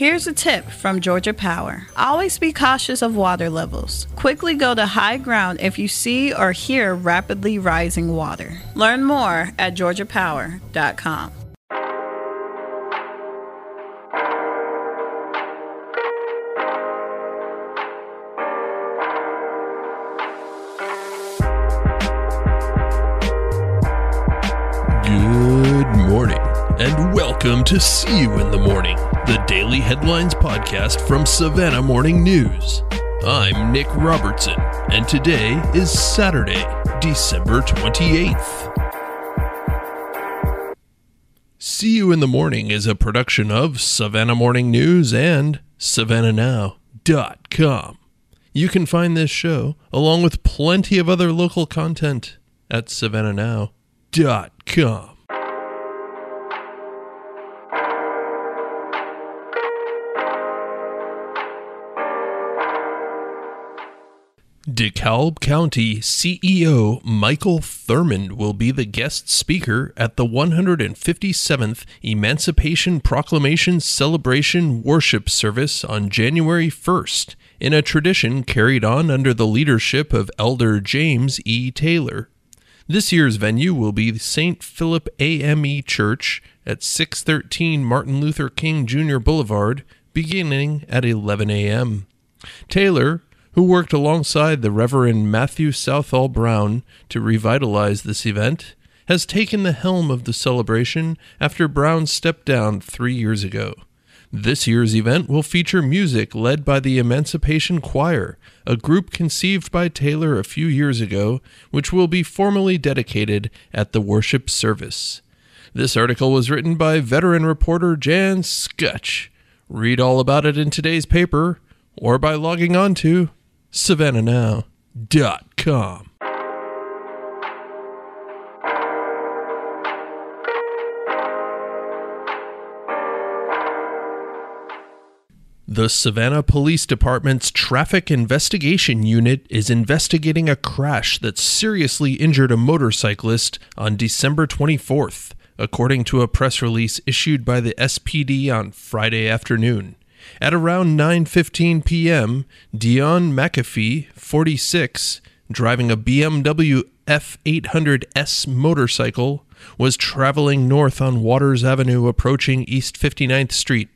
Here's a tip from Georgia Power. Always be cautious of water levels. Quickly go to high ground if you see or hear rapidly rising water. Learn more at georgiapower.com. Good morning, and welcome to See You in the Morning, the daily headlines podcast from Savannah Morning News. I'm Nick Robertson, and today is Saturday, December 28th. See You in the Morning is a production of Savannah Morning News and SavannahNow.com. You can find this show, along with plenty of other local content, at SavannahNow.com. DeKalb County CEO Michael Thurmond will be the guest speaker at the 157th Emancipation Proclamation Celebration Worship Service on January 1st, in a tradition carried on under the leadership of Elder James E. Taylor. This year's venue will be St. Philip AME Church at 613 Martin Luther King Jr. Boulevard, beginning at 11 a.m. Taylor, who worked alongside the Reverend Matthew Southall Brown to revitalize this event, has taken the helm of the celebration after Brown stepped down three years ago. This year's event will feature music led by the Emancipation Choir, a group conceived by Taylor a few years ago, which will be formally dedicated at the worship service. This article was written by veteran reporter Jan Skutch. Read all about it in today's paper or by logging on to savannahnow.com. The Savannah Police Department's Traffic Investigation Unit is investigating a crash that seriously injured a motorcyclist on December 24th, according to a press release issued by the SPD on Friday afternoon. At around 9:15 p.m., Dion McAfee, 46, driving a BMW F800S motorcycle, was traveling north on Waters Avenue approaching East 59th Street.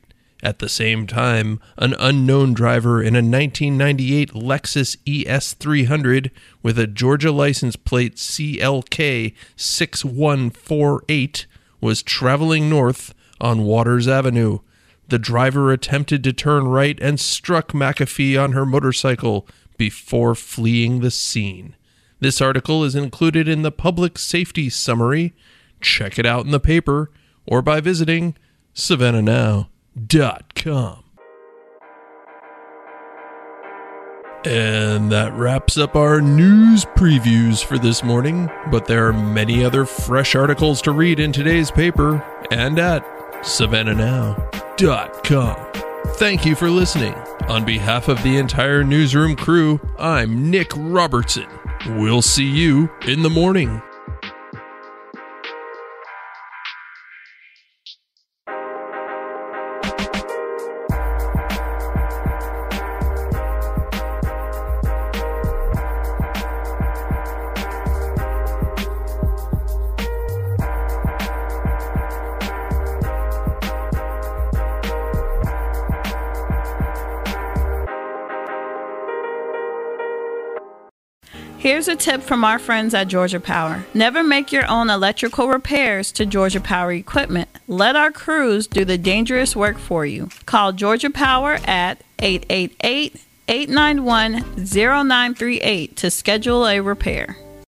At the same time, an unknown driver in a 1998 Lexus ES300 with a Georgia license plate CLK 6148 was traveling north on Waters Avenue. The driver attempted to turn right and struck McAfee on her motorcycle before fleeing the scene. This article is included in the Public Safety Summary. Check it out in the paper or by visiting savannahnow.com. And that wraps up our news previews for this morning, but there are many other fresh articles to read in today's paper and at savannahnow.com. Thank you for listening. On behalf of the entire newsroom crew, I'm Nick Robertson. We'll see you in the morning. Here's a tip from our friends at Georgia Power. Never make your own electrical repairs to Georgia Power equipment. Let our crews do the dangerous work for you. Call Georgia Power at 888 891 0938 to schedule a repair.